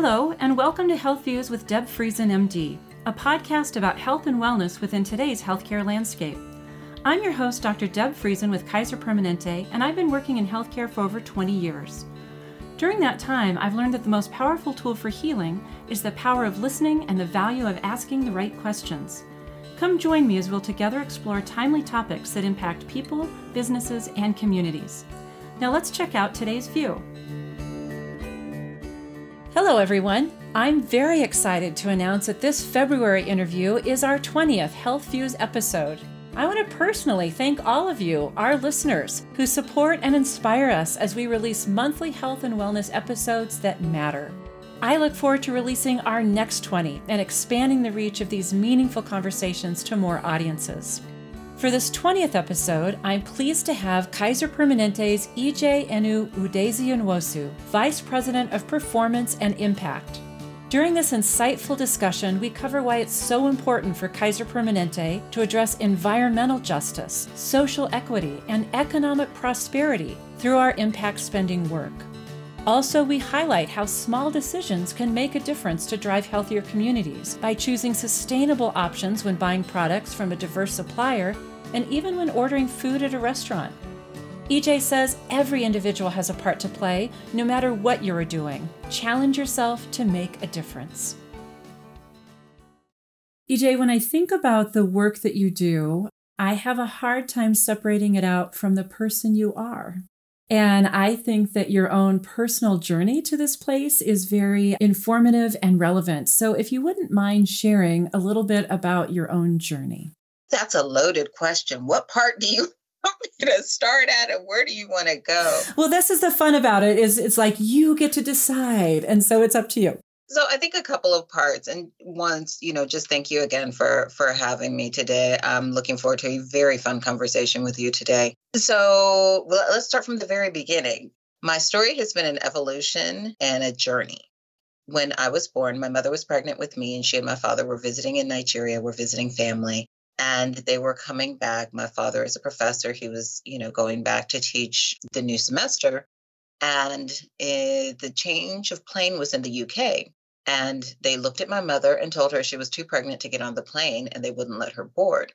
Hello, and welcome to Health Views with Deb Friesen, MD, a podcast about health and wellness within today's healthcare landscape. I'm your host, Dr. Deb Friesen with Kaiser Permanente, and I've been working in healthcare for over 20 years. During that time, I've learned that the most powerful tool for healing is the power of listening and the value of asking the right questions. Come join me as we'll together explore timely topics that impact people, businesses, and communities. Now let's check out today's view. Hello, everyone. I'm very excited to announce that this February interview is our 20th Health Views episode. I want to personally thank all of you, our listeners, who support and inspire us as we release monthly health and wellness episodes that matter. I look forward to releasing our next 20 and expanding the reach of these meaningful conversations to more audiences. For this 20th episode, I'm pleased to have Kaiser Permanente's EJ Enu Udezi Vice President of Performance and Impact. During this insightful discussion, we cover why it's so important for Kaiser Permanente to address environmental justice, social equity, and economic prosperity through our impact spending work. Also, we highlight how small decisions can make a difference to drive healthier communities by choosing sustainable options when buying products from a diverse supplier and even when ordering food at a restaurant. EJ says every individual has a part to play, no matter what you are doing. Challenge yourself to make a difference. EJ, when I think about the work that you do, I have a hard time separating it out from the person you are. And I think that your own personal journey to this place is very informative and relevant. So, if you wouldn't mind sharing a little bit about your own journey. That's a loaded question. What part do you want me to start at and where do you want to go? Well, this is the fun about it is it's like you get to decide and so it's up to you. So I think a couple of parts and once, you know, just thank you again for for having me today. I'm looking forward to a very fun conversation with you today. So, well, let's start from the very beginning. My story has been an evolution and a journey. When I was born, my mother was pregnant with me and she and my father were visiting in Nigeria, were visiting family and they were coming back. My father is a professor. He was, you know, going back to teach the new semester. And eh, the change of plane was in the UK. And they looked at my mother and told her she was too pregnant to get on the plane and they wouldn't let her board.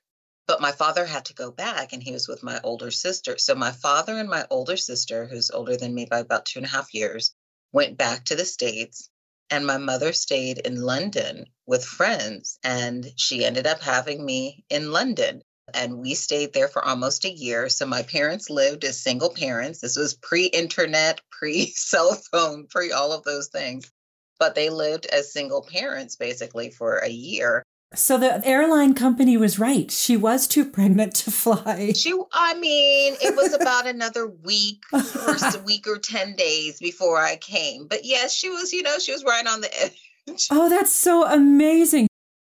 But my father had to go back and he was with my older sister. So my father and my older sister, who's older than me by about two and a half years, went back to the States and my mother stayed in London with friends, and she ended up having me in London. And we stayed there for almost a year. So my parents lived as single parents. This was pre internet, pre cell phone, pre all of those things. But they lived as single parents basically for a year. So the airline company was right. She was too pregnant to fly. She, I mean, it was about another week or a week or 10 days before I came. But yes, she was, you know, she was right on the edge. Oh, that's so amazing.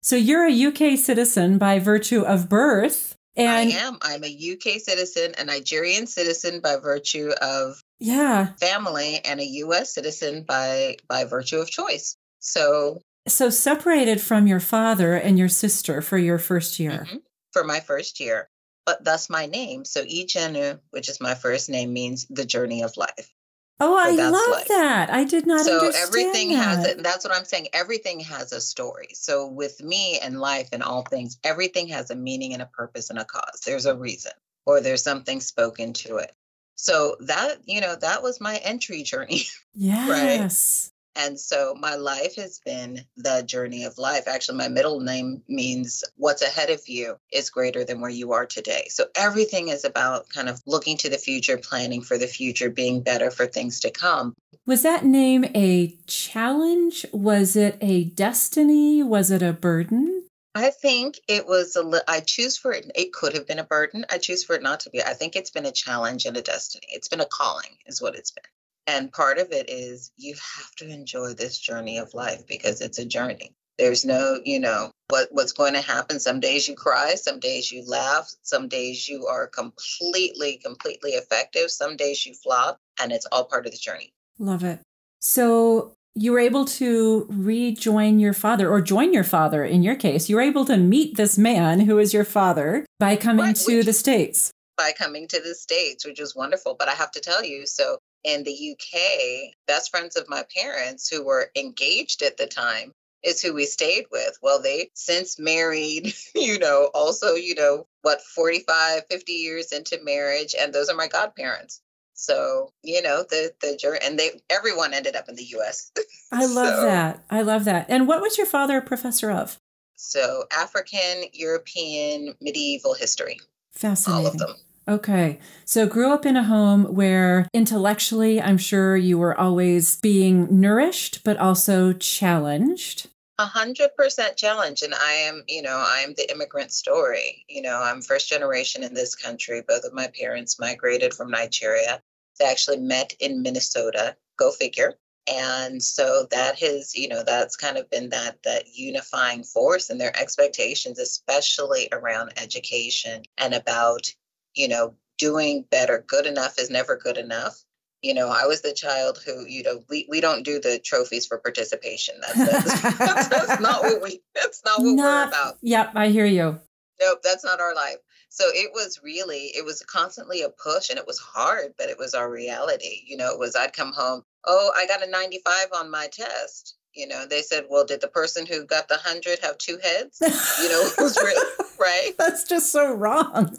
So you're a UK citizen by virtue of birth. And I am. I'm a UK citizen, a Nigerian citizen by virtue of yeah family, and a US citizen by by virtue of choice. So so separated from your father and your sister for your first year. Mm-hmm. For my first year. But thus my name. So Ijenu, which is my first name, means the journey of life. Oh, I love life. that. I did not so everything that. has it. That's what I'm saying. Everything has a story. So with me and life and all things, everything has a meaning and a purpose and a cause. There's a reason or there's something spoken to it. So that, you know, that was my entry journey. Yes. And so my life has been the journey of life. Actually, my middle name means what's ahead of you is greater than where you are today. So everything is about kind of looking to the future, planning for the future, being better for things to come. Was that name a challenge? Was it a destiny? Was it a burden? I think it was a li- I choose for it. It could have been a burden. I choose for it not to be. I think it's been a challenge and a destiny. It's been a calling, is what it's been. And part of it is you have to enjoy this journey of life because it's a journey. There's no, you know, what what's going to happen. Some days you cry, some days you laugh, some days you are completely, completely effective, some days you flop, and it's all part of the journey. Love it. So you were able to rejoin your father or join your father in your case. You were able to meet this man who is your father by coming right, to which, the States. By coming to the States, which was wonderful. But I have to tell you, so in the UK, best friends of my parents who were engaged at the time is who we stayed with. Well, they since married, you know, also, you know, what, 45, 50 years into marriage. And those are my godparents. So, you know, the the journey and they everyone ended up in the US. I love so, that. I love that. And what was your father a professor of? So African, European, medieval history. Fascinating. All of them. Okay. So grew up in a home where intellectually, I'm sure you were always being nourished, but also challenged. A hundred percent challenge. And I am, you know, I am the immigrant story. You know, I'm first generation in this country. Both of my parents migrated from Nigeria. They actually met in Minnesota. Go figure. And so that has, you know, that's kind of been that that unifying force in their expectations, especially around education and about, you know, doing better. Good enough is never good enough you know, I was the child who, you know, we, we don't do the trophies for participation. That's, that's, that's not what we, that's not what not, we're about. Yep, I hear you. Nope, that's not our life. So it was really, it was constantly a push and it was hard, but it was our reality. You know, it was, I'd come home, oh, I got a 95 on my test. You know, they said, well, did the person who got the 100 have two heads? You know, it was really, right? That's just so wrong.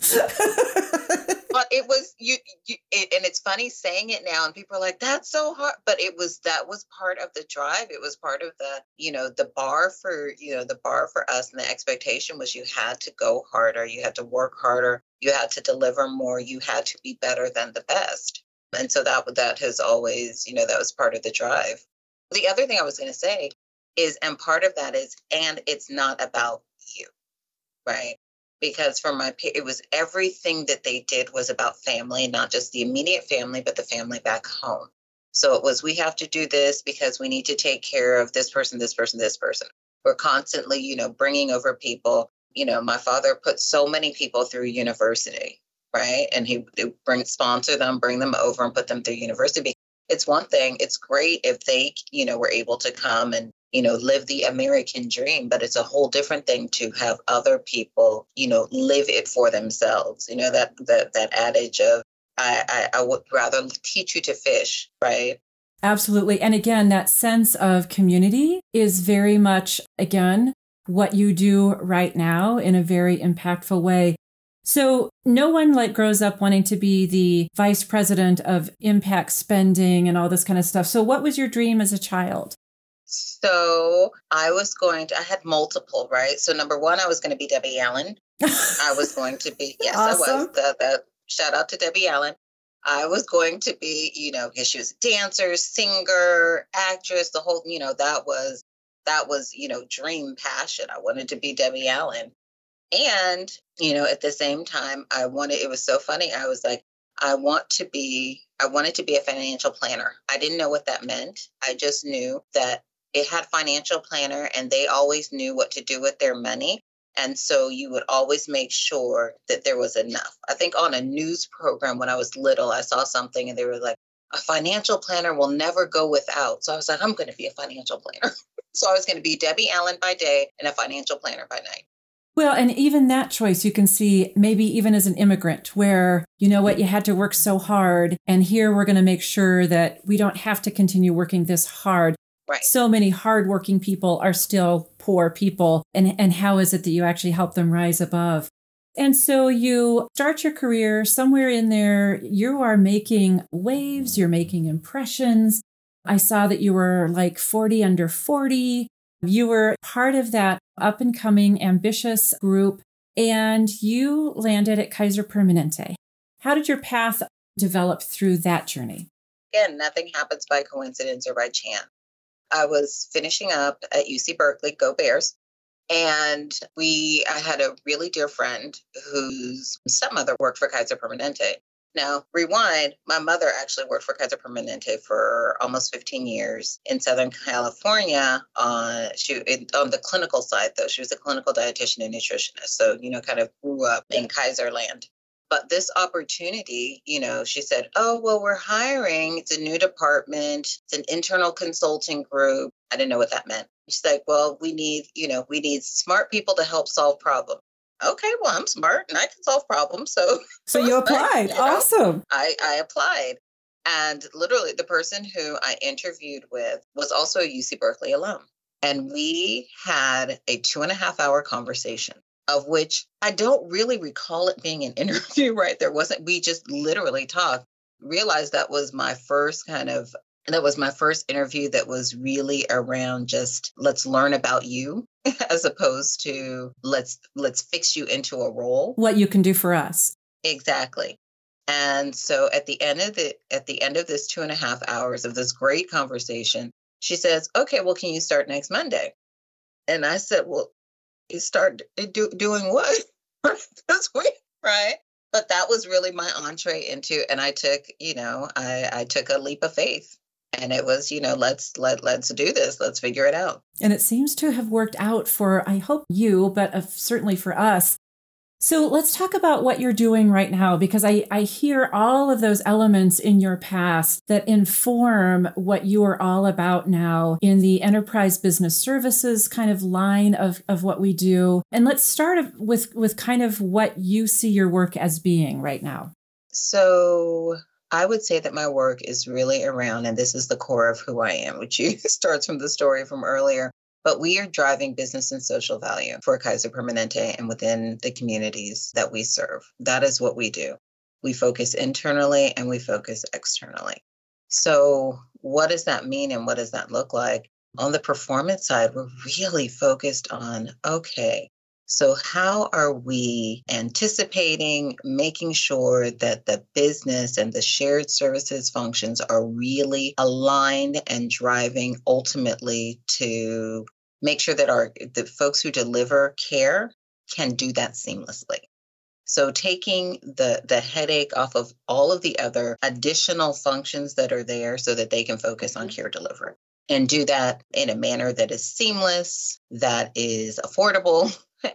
but it was you, you it, and it's funny saying it now and people are like that's so hard but it was that was part of the drive it was part of the you know the bar for you know the bar for us and the expectation was you had to go harder you had to work harder you had to deliver more you had to be better than the best and so that that has always you know that was part of the drive the other thing i was going to say is and part of that is and it's not about you right? Because for my it was everything that they did was about family not just the immediate family but the family back home. So it was we have to do this because we need to take care of this person this person this person. We're constantly you know bringing over people. You know my father put so many people through university right? And he would bring sponsor them bring them over and put them through university it's one thing it's great if they you know were able to come and you know, live the American dream, but it's a whole different thing to have other people, you know, live it for themselves. You know, that that that adage of I, I, I would rather teach you to fish, right? Absolutely. And again, that sense of community is very much, again, what you do right now in a very impactful way. So no one like grows up wanting to be the vice president of impact spending and all this kind of stuff. So what was your dream as a child? So I was going to, I had multiple, right? So number one, I was going to be Debbie Allen. I was going to be, yes, awesome. I was. The, the, shout out to Debbie Allen. I was going to be, you know, because she was a dancer, singer, actress, the whole, you know, that was, that was, you know, dream passion. I wanted to be Debbie Allen. And, you know, at the same time, I wanted, it was so funny. I was like, I want to be, I wanted to be a financial planner. I didn't know what that meant. I just knew that it had financial planner and they always knew what to do with their money and so you would always make sure that there was enough i think on a news program when i was little i saw something and they were like a financial planner will never go without so i was like i'm going to be a financial planner so i was going to be debbie allen by day and a financial planner by night well, and even that choice you can see maybe even as an immigrant, where you know what, you had to work so hard. And here we're going to make sure that we don't have to continue working this hard. Right. So many hardworking people are still poor people. And, and how is it that you actually help them rise above? And so you start your career somewhere in there, you are making waves, you're making impressions. I saw that you were like 40 under 40. You were part of that up and coming ambitious group, and you landed at Kaiser Permanente. How did your path develop through that journey? Again, nothing happens by coincidence or by chance. I was finishing up at UC Berkeley, go Bears. And we, I had a really dear friend whose stepmother worked for Kaiser Permanente. Now, rewind, my mother actually worked for Kaiser Permanente for almost 15 years in Southern California. On, she, on the clinical side, though, she was a clinical dietitian and nutritionist. So, you know, kind of grew up in Kaiser land. But this opportunity, you know, she said, Oh, well, we're hiring. It's a new department, it's an internal consulting group. I didn't know what that meant. She's like, Well, we need, you know, we need smart people to help solve problems. Okay, well, I'm smart and I can solve problems. So, so you applied. You know? Awesome. I, I applied. And literally, the person who I interviewed with was also a UC Berkeley alum. And we had a two and a half hour conversation, of which I don't really recall it being an interview, right? There wasn't, we just literally talked. Realized that was my first kind of that was my first interview that was really around just let's learn about you as opposed to let's let's fix you into a role what you can do for us exactly and so at the end of the at the end of this two and a half hours of this great conversation, she says, "Okay, well, can you start next Monday?" And I said, "Well, you start do, doing what this week, right?" But that was really my entree into, and I took, you know, I, I took a leap of faith and it was you know let's let let's do this let's figure it out and it seems to have worked out for i hope you but certainly for us so let's talk about what you're doing right now because I, I hear all of those elements in your past that inform what you are all about now in the enterprise business services kind of line of, of what we do. And let's start with, with kind of what you see your work as being right now. So I would say that my work is really around, and this is the core of who I am, which starts from the story from earlier, but we are driving business and social value for Kaiser Permanente and within the communities that we serve. That is what we do. We focus internally and we focus externally. So, what does that mean and what does that look like? On the performance side, we're really focused on okay, so, how are we anticipating making sure that the business and the shared services functions are really aligned and driving ultimately to make sure that our the folks who deliver care can do that seamlessly. So taking the the headache off of all of the other additional functions that are there so that they can focus on mm-hmm. care delivery and do that in a manner that is seamless, that is affordable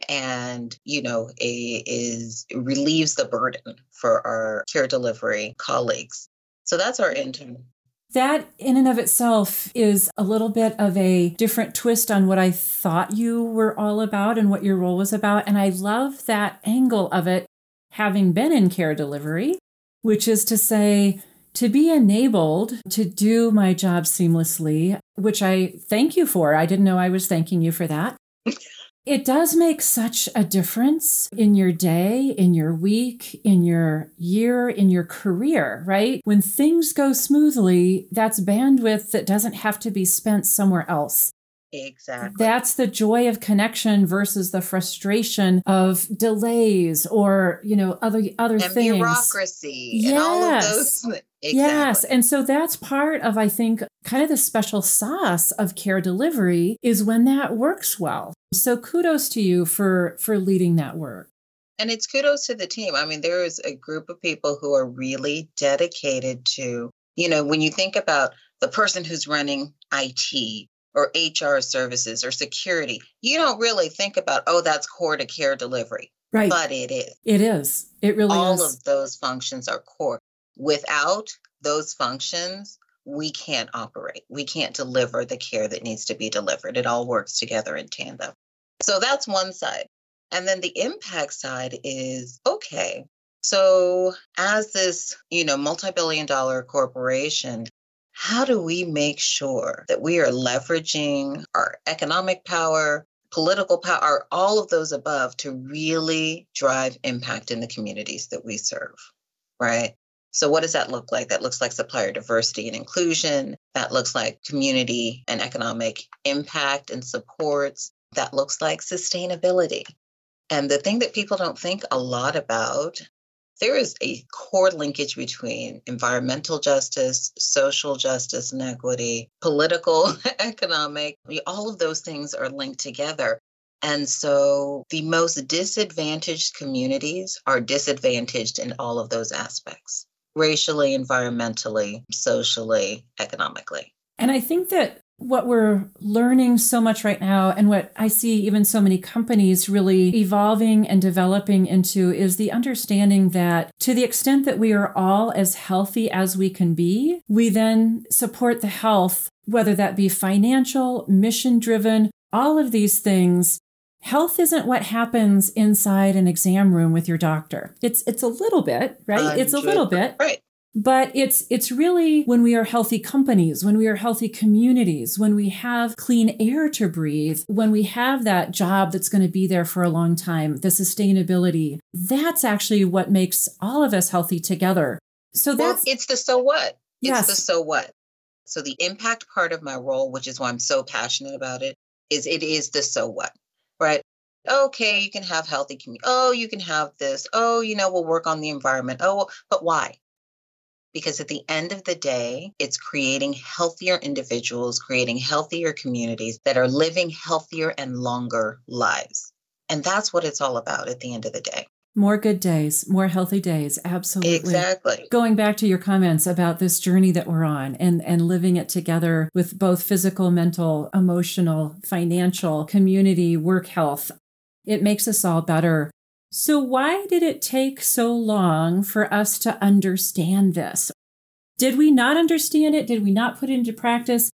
and you know a, is relieves the burden for our care delivery colleagues. So that's our intern that, in and of itself, is a little bit of a different twist on what I thought you were all about and what your role was about. And I love that angle of it, having been in care delivery, which is to say, to be enabled to do my job seamlessly, which I thank you for. I didn't know I was thanking you for that. It does make such a difference in your day, in your week, in your year, in your career, right? When things go smoothly, that's bandwidth that doesn't have to be spent somewhere else. Exactly. That's the joy of connection versus the frustration of delays or, you know, other other and things. Bureaucracy yes. and all of those. Exactly. Yes. And so that's part of, I think, kind of the special sauce of care delivery is when that works well. So kudos to you for for leading that work. And it's kudos to the team. I mean, there is a group of people who are really dedicated to, you know, when you think about the person who's running IT or HR services or security, you don't really think about, oh, that's core to care delivery. Right. But it is. It is. It really All is. All of those functions are core. Without those functions, we can't operate. We can't deliver the care that needs to be delivered. It all works together in tandem. So that's one side. And then the impact side is okay. So as this, you know, multi-billion dollar corporation, how do we make sure that we are leveraging our economic power, political power, all of those above to really drive impact in the communities that we serve, right? So, what does that look like? That looks like supplier diversity and inclusion. That looks like community and economic impact and supports. That looks like sustainability. And the thing that people don't think a lot about there is a core linkage between environmental justice, social justice and equity, political, economic, all of those things are linked together. And so the most disadvantaged communities are disadvantaged in all of those aspects racially, environmentally, socially, economically. And I think that what we're learning so much right now, and what I see even so many companies really evolving and developing into, is the understanding that to the extent that we are all as healthy as we can be, we then support the health, whether that be financial, mission driven, all of these things. Health isn't what happens inside an exam room with your doctor. It's it's a little bit, right? It's a little bit. Right But it's it's really when we are healthy companies, when we are healthy communities, when we have clean air to breathe, when we have that job that's going to be there for a long time, the sustainability, that's actually what makes all of us healthy together. So that's well, it's the so what. It's yes. the so what. So the impact part of my role, which is why I'm so passionate about it, is it is the so what, right? Okay, you can have healthy community. Oh, you can have this. Oh, you know, we'll work on the environment. Oh, but why? Because at the end of the day, it's creating healthier individuals, creating healthier communities that are living healthier and longer lives. And that's what it's all about at the end of the day. More good days, more healthy days. Absolutely. Exactly. Going back to your comments about this journey that we're on and, and living it together with both physical, mental, emotional, financial, community, work health, it makes us all better. So, why did it take so long for us to understand this? Did we not understand it? Did we not put it into practice?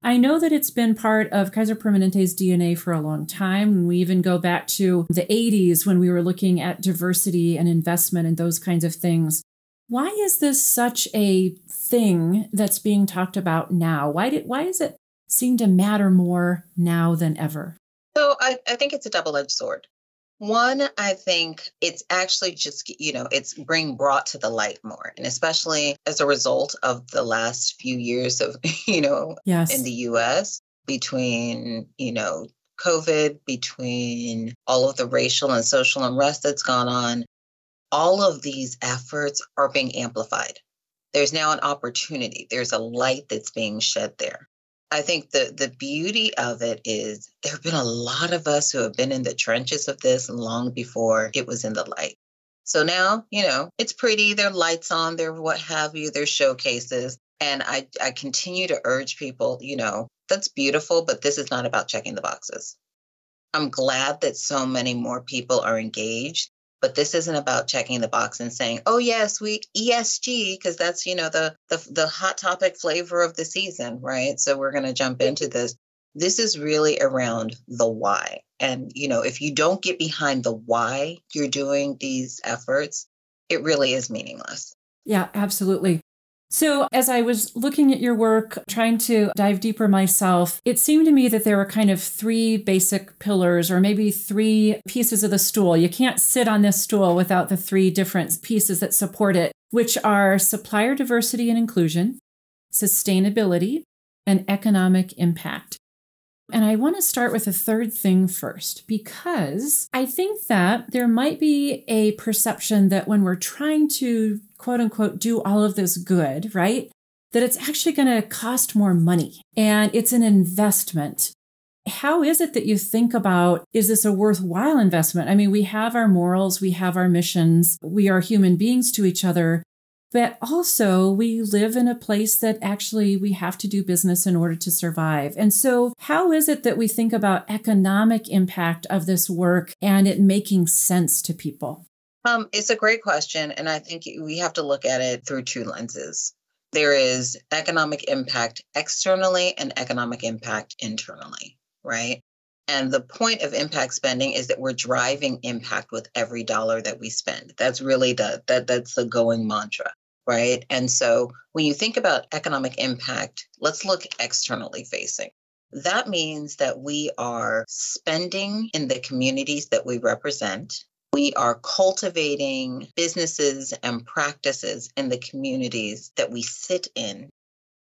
I know that it's been part of Kaiser Permanente's DNA for a long time. We even go back to the 80s when we were looking at diversity and investment and those kinds of things. Why is this such a thing that's being talked about now? Why did why does it seem to matter more now than ever? So I, I think it's a double-edged sword. One, I think it's actually just, you know, it's being brought to the light more. And especially as a result of the last few years of, you know, yes. in the US between, you know, COVID, between all of the racial and social unrest that's gone on, all of these efforts are being amplified. There's now an opportunity, there's a light that's being shed there. I think the the beauty of it is there have been a lot of us who have been in the trenches of this long before it was in the light. So now, you know, it's pretty, there are lights on, there what have you, there's showcases. And I, I continue to urge people, you know, that's beautiful, but this is not about checking the boxes. I'm glad that so many more people are engaged but this isn't about checking the box and saying oh yes we esg because that's you know the, the the hot topic flavor of the season right? So we're going to jump into this. This is really around the why. And you know if you don't get behind the why you're doing these efforts it really is meaningless. Yeah absolutely so, as I was looking at your work, trying to dive deeper myself, it seemed to me that there were kind of three basic pillars, or maybe three pieces of the stool. You can't sit on this stool without the three different pieces that support it, which are supplier diversity and inclusion, sustainability, and economic impact. And I want to start with a third thing first, because I think that there might be a perception that when we're trying to quote unquote do all of this good, right? That it's actually going to cost more money and it's an investment. How is it that you think about is this a worthwhile investment? I mean, we have our morals, we have our missions, we are human beings to each other, but also we live in a place that actually we have to do business in order to survive. And so, how is it that we think about economic impact of this work and it making sense to people? Um, it's a great question. And I think we have to look at it through two lenses. There is economic impact externally and economic impact internally, right? And the point of impact spending is that we're driving impact with every dollar that we spend. That's really the that that's the going mantra, right? And so when you think about economic impact, let's look externally facing. That means that we are spending in the communities that we represent we are cultivating businesses and practices in the communities that we sit in.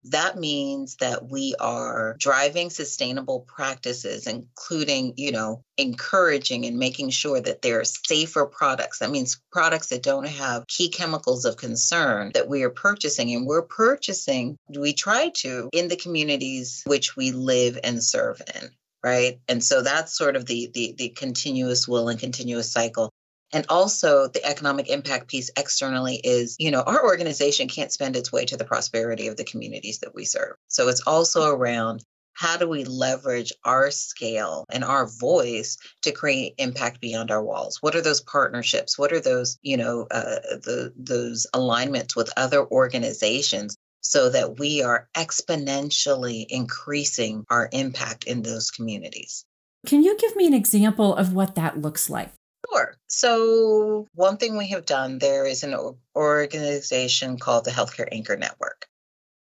That means that we are driving sustainable practices, including, you know, encouraging and making sure that there are safer products. That means products that don't have key chemicals of concern that we are purchasing. And we're purchasing, we try to, in the communities which we live and serve in right? And so that's sort of the, the the continuous will and continuous cycle. And also the economic impact piece externally is you know our organization can't spend its way to the prosperity of the communities that we serve. So it's also around how do we leverage our scale and our voice to create impact beyond our walls? What are those partnerships? What are those you know uh, the, those alignments with other organizations so that we are exponentially increasing our impact in those communities. Can you give me an example of what that looks like? Sure. So, one thing we have done there is an organization called the Healthcare Anchor Network.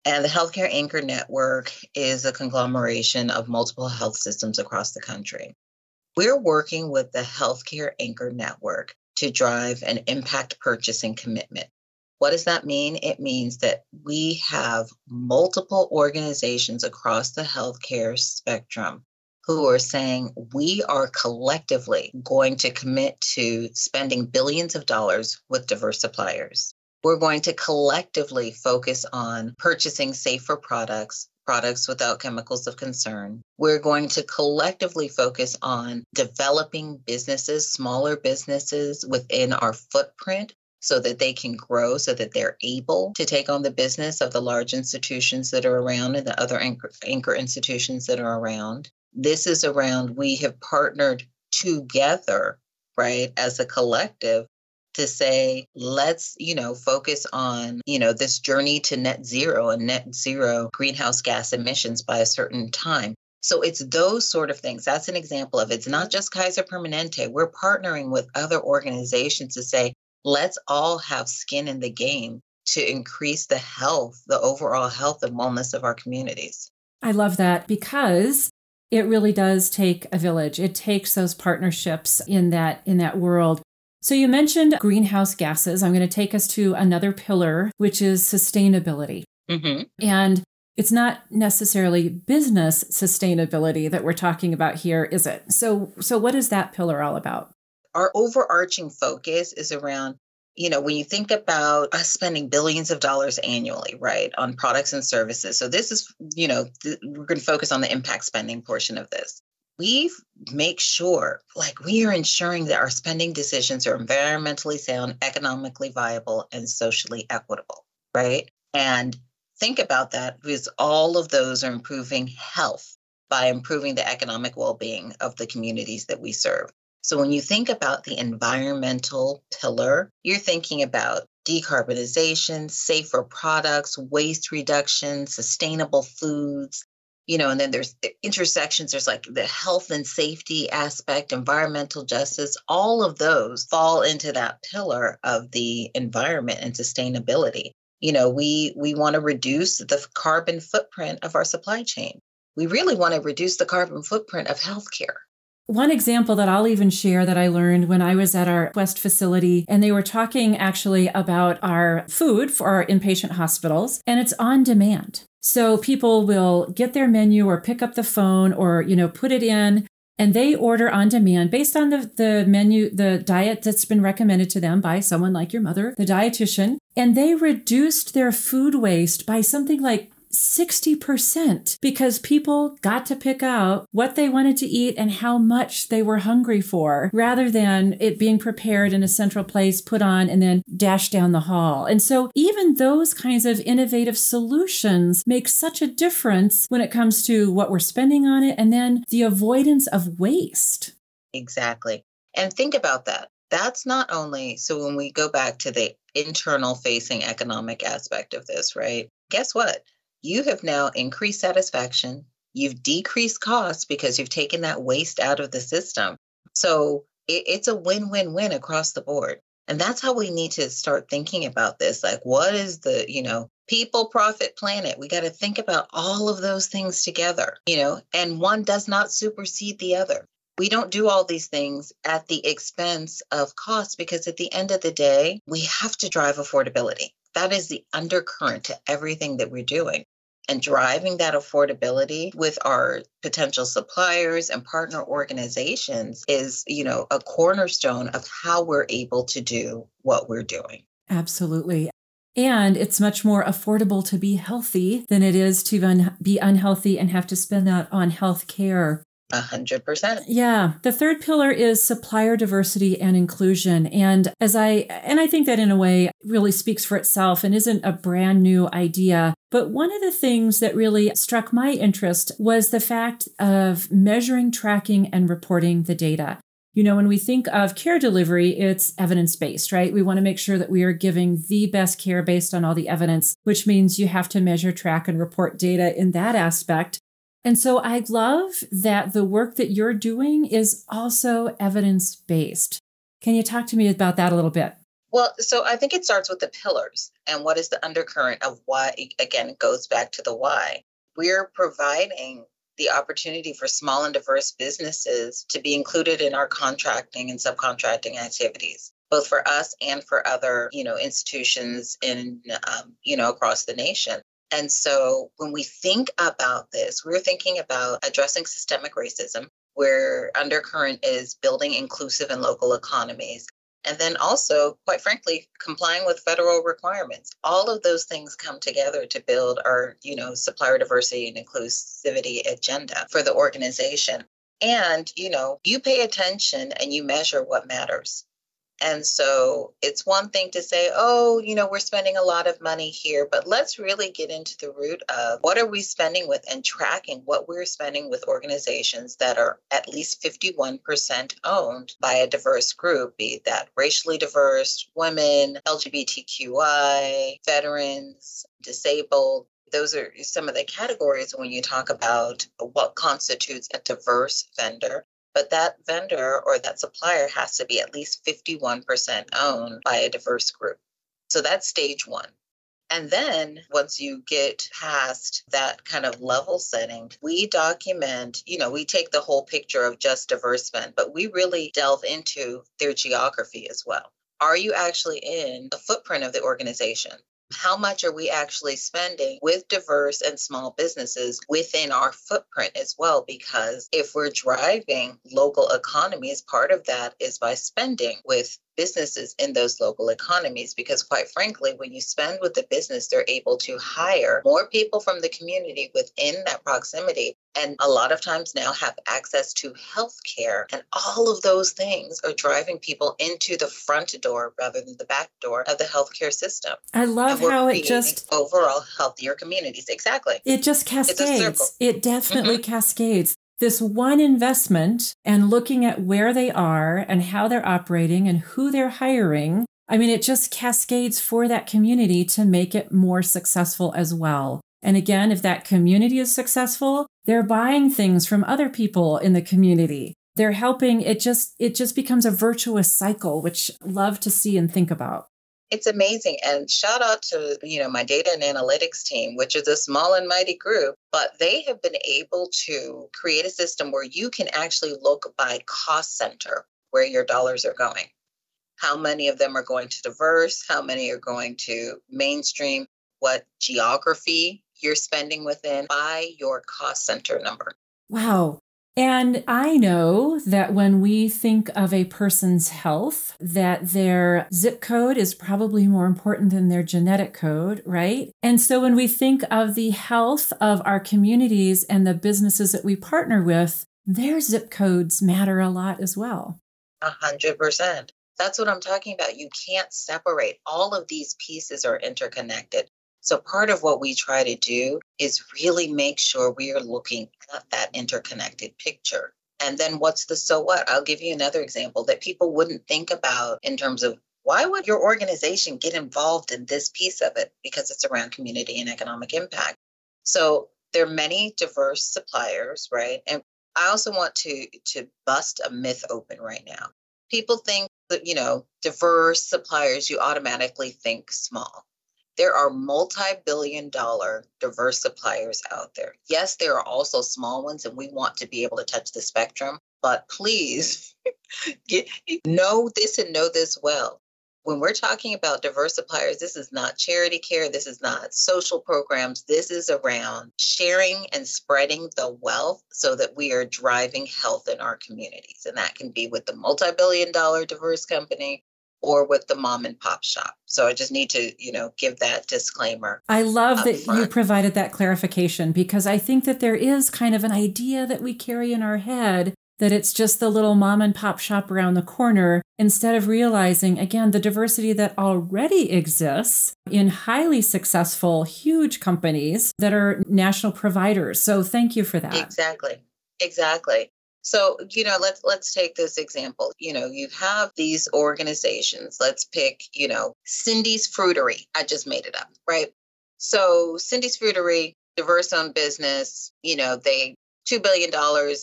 And the Healthcare Anchor Network is a conglomeration of multiple health systems across the country. We're working with the Healthcare Anchor Network to drive an impact purchasing commitment. What does that mean? It means that we have multiple organizations across the healthcare spectrum who are saying we are collectively going to commit to spending billions of dollars with diverse suppliers. We're going to collectively focus on purchasing safer products, products without chemicals of concern. We're going to collectively focus on developing businesses, smaller businesses within our footprint so that they can grow, so that they're able to take on the business of the large institutions that are around and the other anchor, anchor institutions that are around. This is around we have partnered together, right, as a collective to say let's you know focus on you know this journey to net zero and net zero greenhouse gas emissions by a certain time so it's those sort of things that's an example of it. it's not just kaiser permanente we're partnering with other organizations to say let's all have skin in the game to increase the health the overall health and wellness of our communities i love that because it really does take a village it takes those partnerships in that in that world so, you mentioned greenhouse gases. I'm going to take us to another pillar, which is sustainability. Mm-hmm. And it's not necessarily business sustainability that we're talking about here, is it? So, so what is that pillar all about? Our overarching focus is around, you know, when you think about us spending billions of dollars annually, right, on products and services. So, this is, you know, th- we're going to focus on the impact spending portion of this we make sure, like, we are ensuring that our spending decisions are environmentally sound, economically viable, and socially equitable, right? And think about that because all of those are improving health by improving the economic well being of the communities that we serve. So when you think about the environmental pillar, you're thinking about decarbonization, safer products, waste reduction, sustainable foods, you know, and then there's the intersections, there's like the health and safety aspect, environmental justice, all of those fall into that pillar of the environment and sustainability. You know, we we want to reduce the carbon footprint of our supply chain. We really want to reduce the carbon footprint of healthcare. One example that I'll even share that I learned when I was at our West facility, and they were talking actually about our food for our inpatient hospitals, and it's on demand. So people will get their menu or pick up the phone or, you know, put it in and they order on demand based on the, the menu, the diet that's been recommended to them by someone like your mother, the dietitian. And they reduced their food waste by something like 60% because people got to pick out what they wanted to eat and how much they were hungry for rather than it being prepared in a central place, put on, and then dashed down the hall. And so even those kinds of innovative solutions make such a difference when it comes to what we're spending on it and then the avoidance of waste. Exactly. And think about that. That's not only so when we go back to the internal facing economic aspect of this, right? Guess what? You have now increased satisfaction. You've decreased costs because you've taken that waste out of the system. So it, it's a win win win across the board. And that's how we need to start thinking about this. Like, what is the, you know, people, profit, planet? We got to think about all of those things together, you know, and one does not supersede the other. We don't do all these things at the expense of cost because at the end of the day, we have to drive affordability. That is the undercurrent to everything that we're doing. And driving that affordability with our potential suppliers and partner organizations is, you know, a cornerstone of how we're able to do what we're doing. Absolutely. And it's much more affordable to be healthy than it is to un- be unhealthy and have to spend that on health care. A hundred percent. Yeah. The third pillar is supplier diversity and inclusion. And as I, and I think that in a way really speaks for itself and isn't a brand new idea. But one of the things that really struck my interest was the fact of measuring, tracking, and reporting the data. You know, when we think of care delivery, it's evidence based, right? We want to make sure that we are giving the best care based on all the evidence, which means you have to measure, track, and report data in that aspect. And so I love that the work that you're doing is also evidence based. Can you talk to me about that a little bit? Well, so I think it starts with the pillars and what is the undercurrent of why, again, it goes back to the why. We're providing the opportunity for small and diverse businesses to be included in our contracting and subcontracting activities both for us and for other you know institutions in um, you know across the nation and so when we think about this we're thinking about addressing systemic racism where undercurrent is building inclusive and local economies and then also quite frankly complying with federal requirements. All of those things come together to build our you know supplier diversity and inclusivity agenda for the organization. And you know you pay attention and you measure what matters and so it's one thing to say, oh, you know, we're spending a lot of money here, but let's really get into the root of what are we spending with and tracking what we're spending with organizations that are at least 51% owned by a diverse group, be that racially diverse, women, LGBTQI, veterans, disabled. Those are some of the categories when you talk about what constitutes a diverse vendor but that vendor or that supplier has to be at least 51% owned by a diverse group. So that's stage one. And then once you get past that kind of level setting, we document, you know, we take the whole picture of just diverse spend, but we really delve into their geography as well. Are you actually in the footprint of the organization? How much are we actually spending with diverse and small businesses within our footprint as well? Because if we're driving local economies, part of that is by spending with businesses in those local economies because quite frankly when you spend with the business they're able to hire more people from the community within that proximity and a lot of times now have access to health care and all of those things are driving people into the front door rather than the back door of the healthcare system. I love how it just overall healthier communities. Exactly. It just cascades. it definitely mm-hmm. cascades this one investment and looking at where they are and how they're operating and who they're hiring, I mean, it just cascades for that community to make it more successful as well. And again, if that community is successful, they're buying things from other people in the community. They're helping it just it just becomes a virtuous cycle, which love to see and think about it's amazing and shout out to you know my data and analytics team which is a small and mighty group but they have been able to create a system where you can actually look by cost center where your dollars are going. How many of them are going to diverse how many are going to mainstream what geography you're spending within by your cost center number. Wow and I know that when we think of a person's health, that their zip code is probably more important than their genetic code, right? And so when we think of the health of our communities and the businesses that we partner with, their zip codes matter a lot as well. A hundred percent. That's what I'm talking about. You can't separate. All of these pieces are interconnected. So, part of what we try to do is really make sure we are looking at that interconnected picture. And then, what's the so what? I'll give you another example that people wouldn't think about in terms of why would your organization get involved in this piece of it? Because it's around community and economic impact. So, there are many diverse suppliers, right? And I also want to to bust a myth open right now. People think that, you know, diverse suppliers, you automatically think small. There are multi billion dollar diverse suppliers out there. Yes, there are also small ones, and we want to be able to touch the spectrum, but please get, know this and know this well. When we're talking about diverse suppliers, this is not charity care, this is not social programs, this is around sharing and spreading the wealth so that we are driving health in our communities. And that can be with the multi billion dollar diverse company or with the mom and pop shop. So I just need to, you know, give that disclaimer. I love that front. you provided that clarification because I think that there is kind of an idea that we carry in our head that it's just the little mom and pop shop around the corner instead of realizing again the diversity that already exists in highly successful huge companies that are national providers. So thank you for that. Exactly. Exactly. So, you know, let's let's take this example. You know, you have these organizations. Let's pick, you know, Cindy's Fruitery. I just made it up, right? So, Cindy's Fruitery, diverse owned business, you know, they $2 billion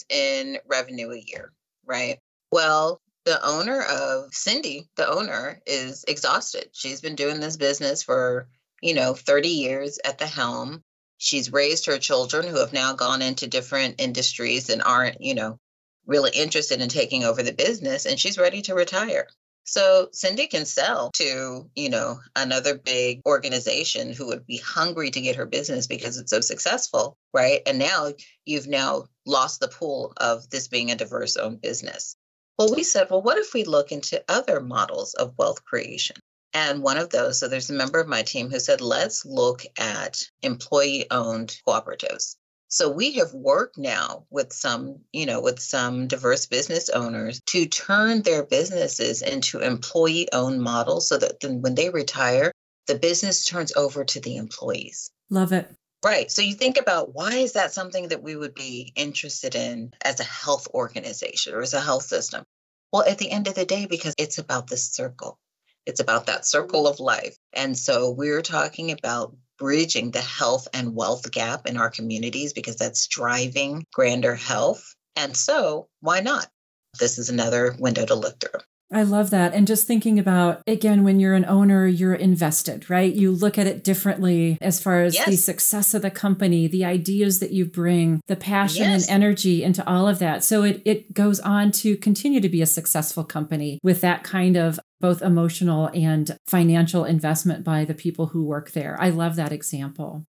in revenue a year, right? Well, the owner of Cindy, the owner, is exhausted. She's been doing this business for, you know, 30 years at the helm. She's raised her children who have now gone into different industries and aren't, you know, really interested in taking over the business and she's ready to retire. So Cindy can sell to, you know, another big organization who would be hungry to get her business because it's so successful, right? And now you've now lost the pool of this being a diverse owned business. Well, we said, well, what if we look into other models of wealth creation? And one of those, so there's a member of my team who said, let's look at employee owned cooperatives. So we have worked now with some, you know, with some diverse business owners to turn their businesses into employee owned models so that then when they retire, the business turns over to the employees. Love it. Right. So you think about why is that something that we would be interested in as a health organization or as a health system? Well, at the end of the day, because it's about the circle, it's about that circle of life. And so we're talking about bridging the health and wealth gap in our communities because that's driving grander health. And so why not? This is another window to look through. I love that. And just thinking about, again, when you're an owner, you're invested, right? You look at it differently as far as yes. the success of the company, the ideas that you bring, the passion yes. and energy into all of that. So it, it goes on to continue to be a successful company with that kind of both emotional and financial investment by the people who work there. I love that example.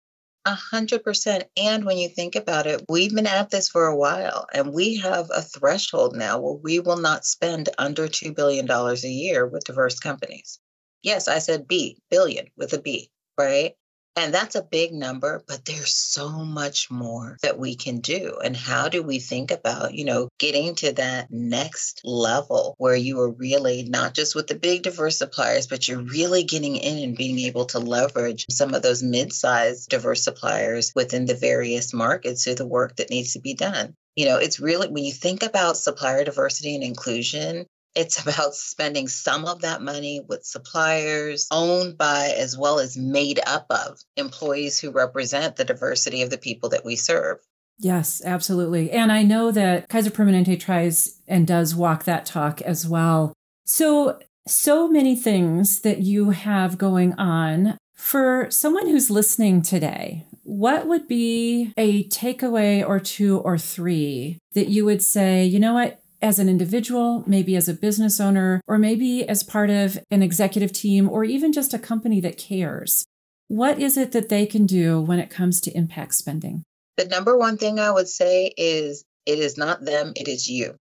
A hundred percent. And when you think about it, we've been at this for a while and we have a threshold now where we will not spend under $2 billion a year with diverse companies. Yes, I said B, billion with a B, right? And that's a big number, but there's so much more that we can do. And how do we think about, you know, getting to that next level where you are really not just with the big diverse suppliers, but you're really getting in and being able to leverage some of those mid-sized diverse suppliers within the various markets through the work that needs to be done. You know, it's really when you think about supplier diversity and inclusion, it's about spending some of that money with suppliers owned by as well as made up of employees who represent the diversity of the people that we serve. Yes, absolutely. And I know that Kaiser Permanente tries and does walk that talk as well. So, so many things that you have going on. For someone who's listening today, what would be a takeaway or two or three that you would say, you know what, as an individual, maybe as a business owner, or maybe as part of an executive team, or even just a company that cares. What is it that they can do when it comes to impact spending? The number one thing I would say is it is not them, it is you.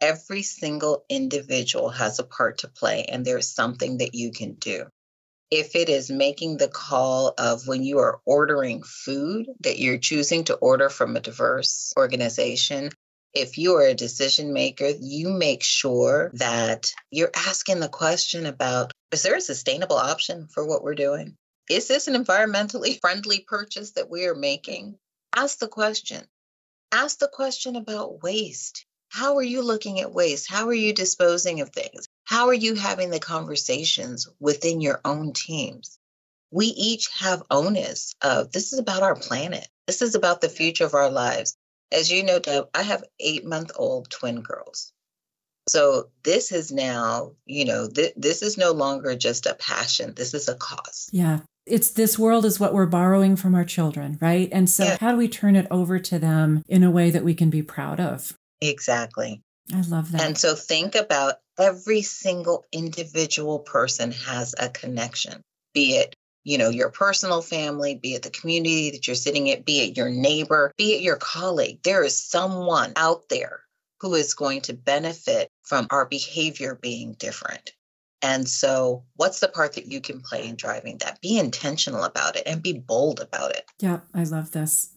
Every single individual has a part to play, and there's something that you can do. If it is making the call of when you are ordering food that you're choosing to order from a diverse organization, if you are a decision maker, you make sure that you're asking the question about is there a sustainable option for what we're doing? Is this an environmentally friendly purchase that we are making? Ask the question. Ask the question about waste. How are you looking at waste? How are you disposing of things? How are you having the conversations within your own teams? We each have onus of this is about our planet. This is about the future of our lives as you know, Deb, I have eight month old twin girls. So this is now, you know, th- this is no longer just a passion. This is a cause. Yeah. It's this world is what we're borrowing from our children, right? And so yeah. how do we turn it over to them in a way that we can be proud of? Exactly. I love that. And so think about every single individual person has a connection, be it you know, your personal family, be it the community that you're sitting at, be it your neighbor, be it your colleague. There is someone out there who is going to benefit from our behavior being different. And so, what's the part that you can play in driving that? Be intentional about it and be bold about it. Yeah, I love this.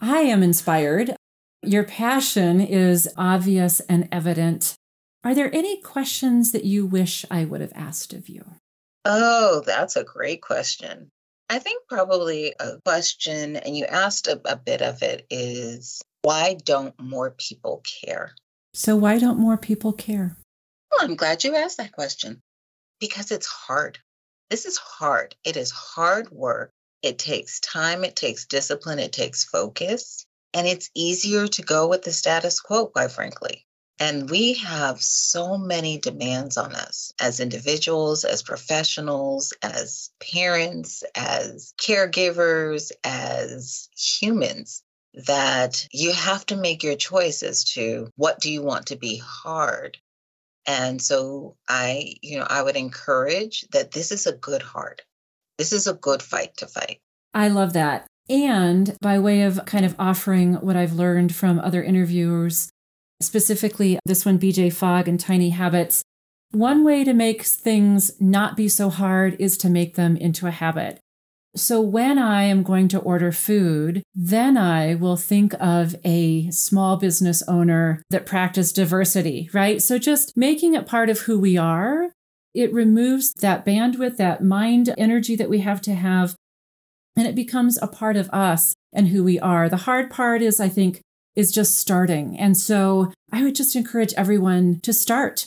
I am inspired. Your passion is obvious and evident. Are there any questions that you wish I would have asked of you? Oh, that's a great question. I think probably a question, and you asked a, a bit of it, is why don't more people care? So, why don't more people care? Well, I'm glad you asked that question because it's hard. This is hard. It is hard work. It takes time, it takes discipline, it takes focus. And it's easier to go with the status quo, quite frankly. And we have so many demands on us as individuals, as professionals, as parents, as caregivers, as humans that you have to make your choice as to what do you want to be hard. And so I, you know, I would encourage that this is a good heart. This is a good fight to fight. I love that. And by way of kind of offering what I've learned from other interviewers, specifically this one, BJ Fogg and Tiny Habits, one way to make things not be so hard is to make them into a habit. So when I am going to order food, then I will think of a small business owner that practiced diversity, right? So just making it part of who we are, it removes that bandwidth, that mind energy that we have to have, and it becomes a part of us and who we are. The hard part is, I think, is just starting. And so I would just encourage everyone to start.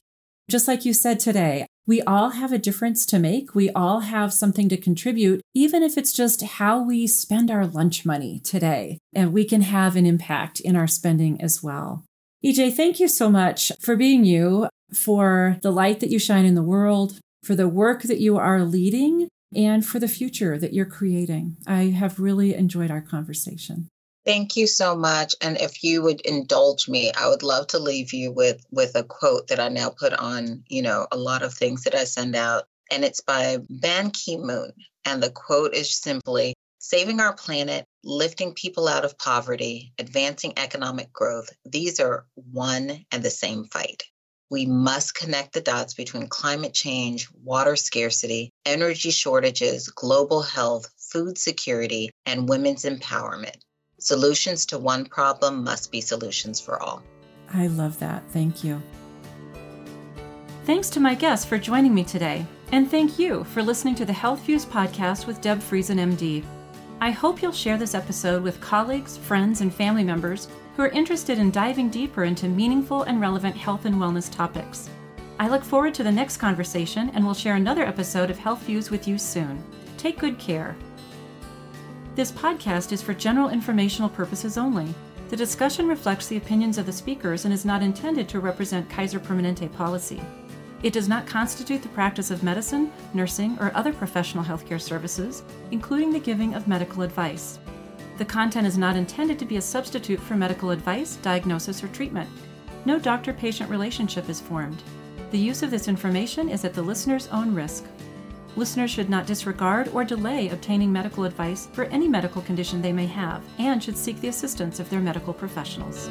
Just like you said today, we all have a difference to make. We all have something to contribute, even if it's just how we spend our lunch money today. And we can have an impact in our spending as well. EJ, thank you so much for being you, for the light that you shine in the world, for the work that you are leading, and for the future that you're creating. I have really enjoyed our conversation. Thank you so much. And if you would indulge me, I would love to leave you with with a quote that I now put on, you know, a lot of things that I send out. And it's by Ban Ki-moon. And the quote is simply saving our planet, lifting people out of poverty, advancing economic growth. These are one and the same fight. We must connect the dots between climate change, water scarcity, energy shortages, global health, food security, and women's empowerment. Solutions to one problem must be solutions for all. I love that. Thank you. Thanks to my guests for joining me today, and thank you for listening to the Health Fuse podcast with Deb Friesen, MD. I hope you'll share this episode with colleagues, friends, and family members who are interested in diving deeper into meaningful and relevant health and wellness topics. I look forward to the next conversation and will share another episode of Health Fuse with you soon. Take good care. This podcast is for general informational purposes only. The discussion reflects the opinions of the speakers and is not intended to represent Kaiser Permanente policy. It does not constitute the practice of medicine, nursing, or other professional healthcare services, including the giving of medical advice. The content is not intended to be a substitute for medical advice, diagnosis, or treatment. No doctor patient relationship is formed. The use of this information is at the listener's own risk. Listeners should not disregard or delay obtaining medical advice for any medical condition they may have and should seek the assistance of their medical professionals.